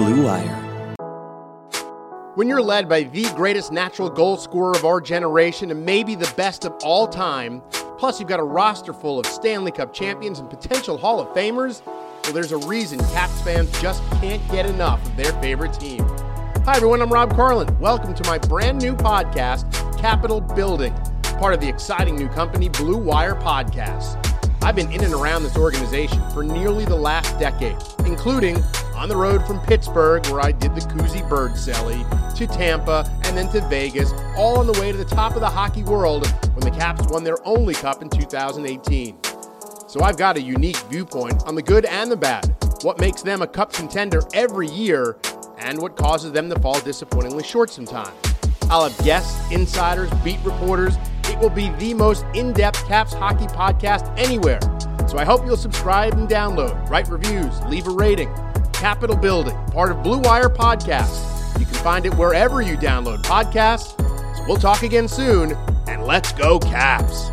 Blue Wire. When you're led by the greatest natural goal scorer of our generation and maybe the best of all time, plus you've got a roster full of Stanley Cup champions and potential Hall of Famers, well, there's a reason Caps fans just can't get enough of their favorite team. Hi, everyone, I'm Rob Carlin. Welcome to my brand new podcast, Capital Building, part of the exciting new company, Blue Wire Podcasts. I've been in and around this organization for nearly the last decade, including on the road from Pittsburgh, where I did the Kuzy Bird Celly, to Tampa, and then to Vegas, all on the way to the top of the hockey world when the Caps won their only cup in 2018. So I've got a unique viewpoint on the good and the bad, what makes them a cup contender every year, and what causes them to fall disappointingly short sometimes. I'll have guests, insiders, beat reporters. It will be the most in depth Caps hockey podcast anywhere. So I hope you'll subscribe and download, write reviews, leave a rating. Capital Building, part of Blue Wire Podcast. You can find it wherever you download podcasts. So we'll talk again soon, and let's go, Caps.